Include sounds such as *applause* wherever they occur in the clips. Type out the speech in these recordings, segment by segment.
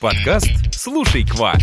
Подкаст «Слушай, Ква».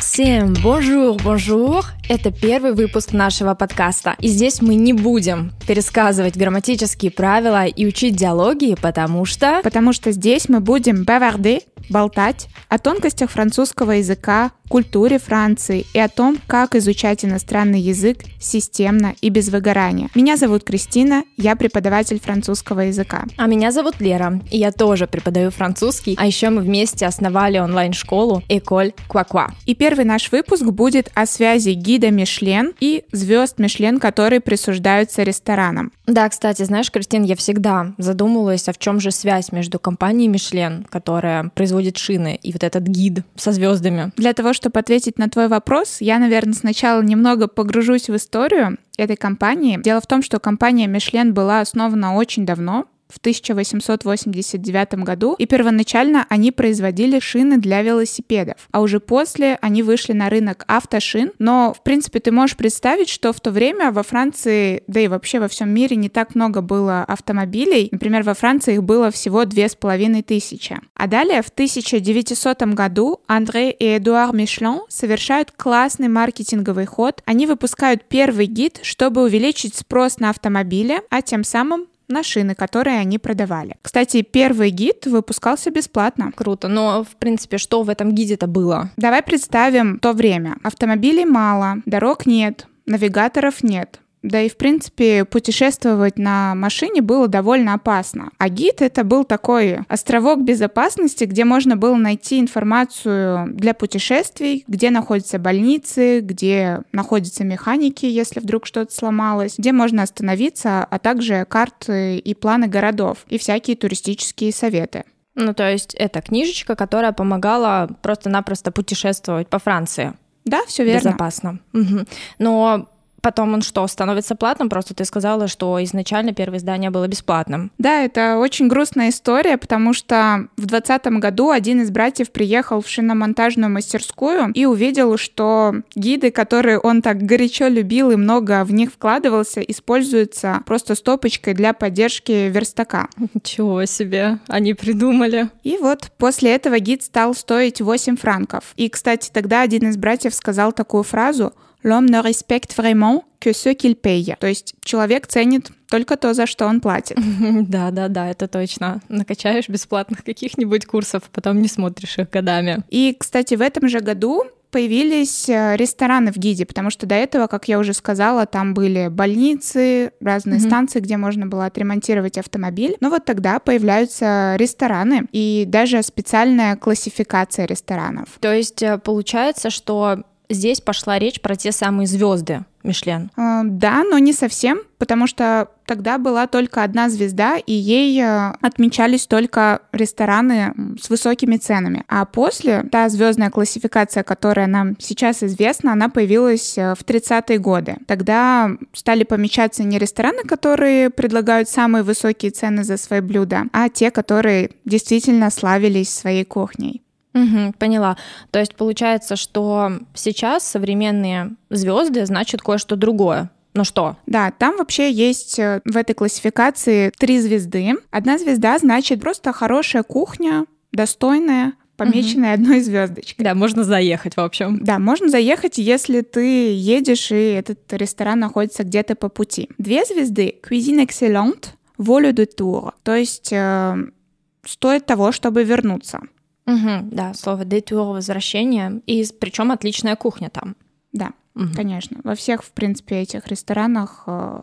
Всем bonjour, bonjour! Это первый выпуск нашего подкаста. И здесь мы не будем пересказывать грамматические правила и учить диалоги, потому что... Потому что здесь мы будем bavarder, болтать о тонкостях французского языка, культуре Франции и о том, как изучать иностранный язык системно и без выгорания. Меня зовут Кристина, я преподаватель французского языка. А меня зовут Лера, и я тоже преподаю французский, а еще мы вместе основали онлайн-школу École Кваква. И первый наш выпуск будет о связи гида Мишлен и звезд Мишлен, которые присуждаются ресторанам. Да, кстати, знаешь, Кристин, я всегда задумывалась, а в чем же связь между компанией Мишлен, которая производит шины, и вот этот гид со звездами. Для того, чтобы ответить на твой вопрос, я, наверное, сначала немного погружусь в историю этой компании. Дело в том, что компания Мишлен была основана очень давно, в 1889 году, и первоначально они производили шины для велосипедов, а уже после они вышли на рынок автошин, но, в принципе, ты можешь представить, что в то время во Франции, да и вообще во всем мире не так много было автомобилей, например, во Франции их было всего две с половиной тысячи. А далее, в 1900 году Андре и Эдуард Мишлен совершают классный маркетинговый ход. Они выпускают первый гид, чтобы увеличить спрос на автомобили, а тем самым на шины, которые они продавали. Кстати, первый гид выпускался бесплатно. Круто. Но, в принципе, что в этом гиде-то было? Давай представим то время. Автомобилей мало, дорог нет, навигаторов нет. Да и, в принципе, путешествовать на машине было довольно опасно. А гид — это был такой островок безопасности, где можно было найти информацию для путешествий, где находятся больницы, где находятся механики, если вдруг что-то сломалось, где можно остановиться, а также карты и планы городов, и всякие туристические советы. Ну, то есть это книжечка, которая помогала просто-напросто путешествовать по Франции. Да, все верно. Безопасно. Угу. Но потом он что, становится платным? Просто ты сказала, что изначально первое издание было бесплатным. Да, это очень грустная история, потому что в 2020 году один из братьев приехал в шиномонтажную мастерскую и увидел, что гиды, которые он так горячо любил и много в них вкладывался, используются просто стопочкой для поддержки верстака. Ничего себе, они придумали. И вот после этого гид стал стоить 8 франков. И, кстати, тогда один из братьев сказал такую фразу L'homme ne respecte vraiment que ce qu'il paye. То есть человек ценит только то, за что он платит. *laughs* Да, да, да, это точно. Накачаешь бесплатных каких-нибудь курсов, потом не смотришь их годами. И, кстати, в этом же году появились э, рестораны в гиде, потому что до этого, как я уже сказала, там были больницы, разные mm-hmm. станции, где можно было отремонтировать автомобиль. Но вот тогда появляются рестораны и даже специальная классификация ресторанов. То есть э, получается, что здесь пошла речь про те самые звезды Мишлен. Э, да, но не совсем, потому что тогда была только одна звезда, и ей э, отмечались только рестораны с высокими ценами. А после та звездная классификация, которая нам сейчас известна, она появилась э, в 30-е годы. Тогда стали помечаться не рестораны, которые предлагают самые высокие цены за свои блюда, а те, которые действительно славились своей кухней. Угу, поняла. То есть получается, что сейчас современные звезды значит кое-что другое. Ну что? Да, там вообще есть э, в этой классификации три звезды. Одна звезда значит просто хорошая кухня, достойная, помеченная угу. одной звездочкой. Да, можно заехать, в общем. Да, можно заехать, если ты едешь, и этот ресторан находится где-то по пути. Две звезды Cuisine Excellente, Волю de Tour, то есть э, стоит того, чтобы вернуться. Угу, да, слово детур возвращение. И причем отличная кухня там. Да, угу. конечно. Во всех, в принципе, этих ресторанах э,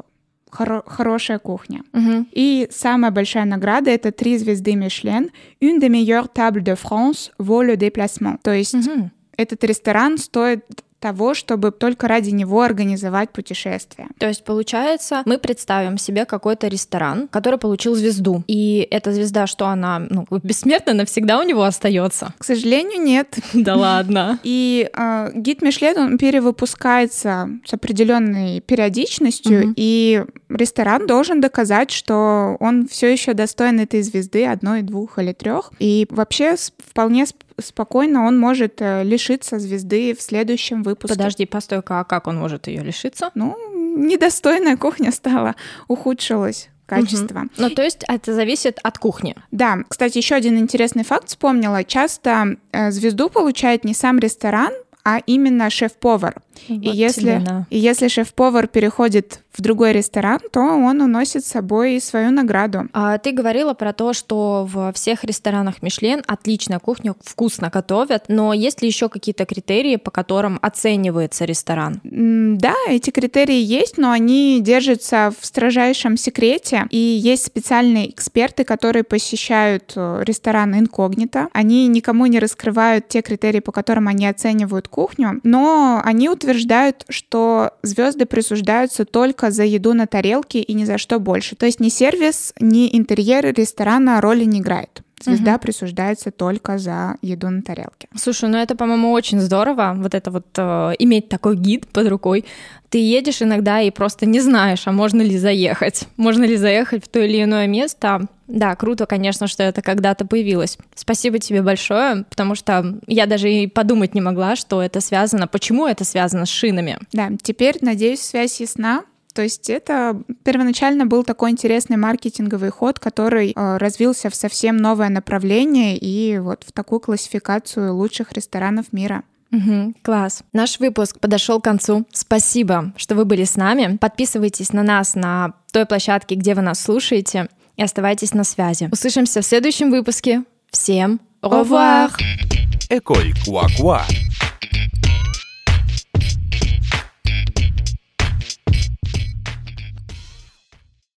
хоро- хорошая кухня. Угу. И самая большая награда это три звезды Мишлен. Une des meilleures tables de France vaut le déplacement. То есть угу. этот ресторан стоит того, чтобы только ради него организовать путешествие. То есть, получается, мы представим себе какой-то ресторан, который получил звезду. И эта звезда, что она ну, бессмертна, навсегда у него остается? К сожалению, нет. *laughs* Да ладно. И э, гид Мишлен, он перевыпускается с определенной периодичностью, и ресторан должен доказать, что он все еще достоин этой звезды одной, двух или трех. И вообще вполне спокойно он может э, лишиться звезды в следующем выпуске. Подожди, постой-ка, а как он может ее лишиться? Ну, недостойная кухня стала, ухудшилась качество. Угу. Ну, то есть это зависит от кухни. Да. Кстати, еще один интересный факт вспомнила. Часто э, звезду получает не сам ресторан, а именно шеф-повар. Вот и если, и если шеф-повар переходит в другой ресторан, то он уносит с собой свою награду. А ты говорила про то, что в всех ресторанах Мишлен отличная кухня, вкусно готовят, но есть ли еще какие-то критерии, по которым оценивается ресторан? Да, эти критерии есть, но они держатся в строжайшем секрете, и есть специальные эксперты, которые посещают э, ресторан инкогнито. Они никому не раскрывают те критерии, по которым они оценивают кухню, но они утверждают, что звезды присуждаются только за еду на тарелке и ни за что больше. То есть ни сервис, ни интерьер ресторана роли не играют. Звезда угу. присуждается только за еду на тарелке. Слушай, ну это, по-моему, очень здорово, вот это вот э, иметь такой гид под рукой. Ты едешь иногда и просто не знаешь, а можно ли заехать, можно ли заехать в то или иное место. Да, круто, конечно, что это когда-то появилось. Спасибо тебе большое, потому что я даже и подумать не могла, что это связано, почему это связано с шинами. Да, теперь, надеюсь, связь ясна. То есть это первоначально был такой интересный маркетинговый ход, который э, развился в совсем новое направление и вот в такую классификацию лучших ресторанов мира. Угу, класс. Наш выпуск подошел к концу. Спасибо, что вы были с нами. Подписывайтесь на нас на той площадке, где вы нас слушаете, и оставайтесь на связи. Услышимся в следующем выпуске. Всем au revoir! Quoi Quoi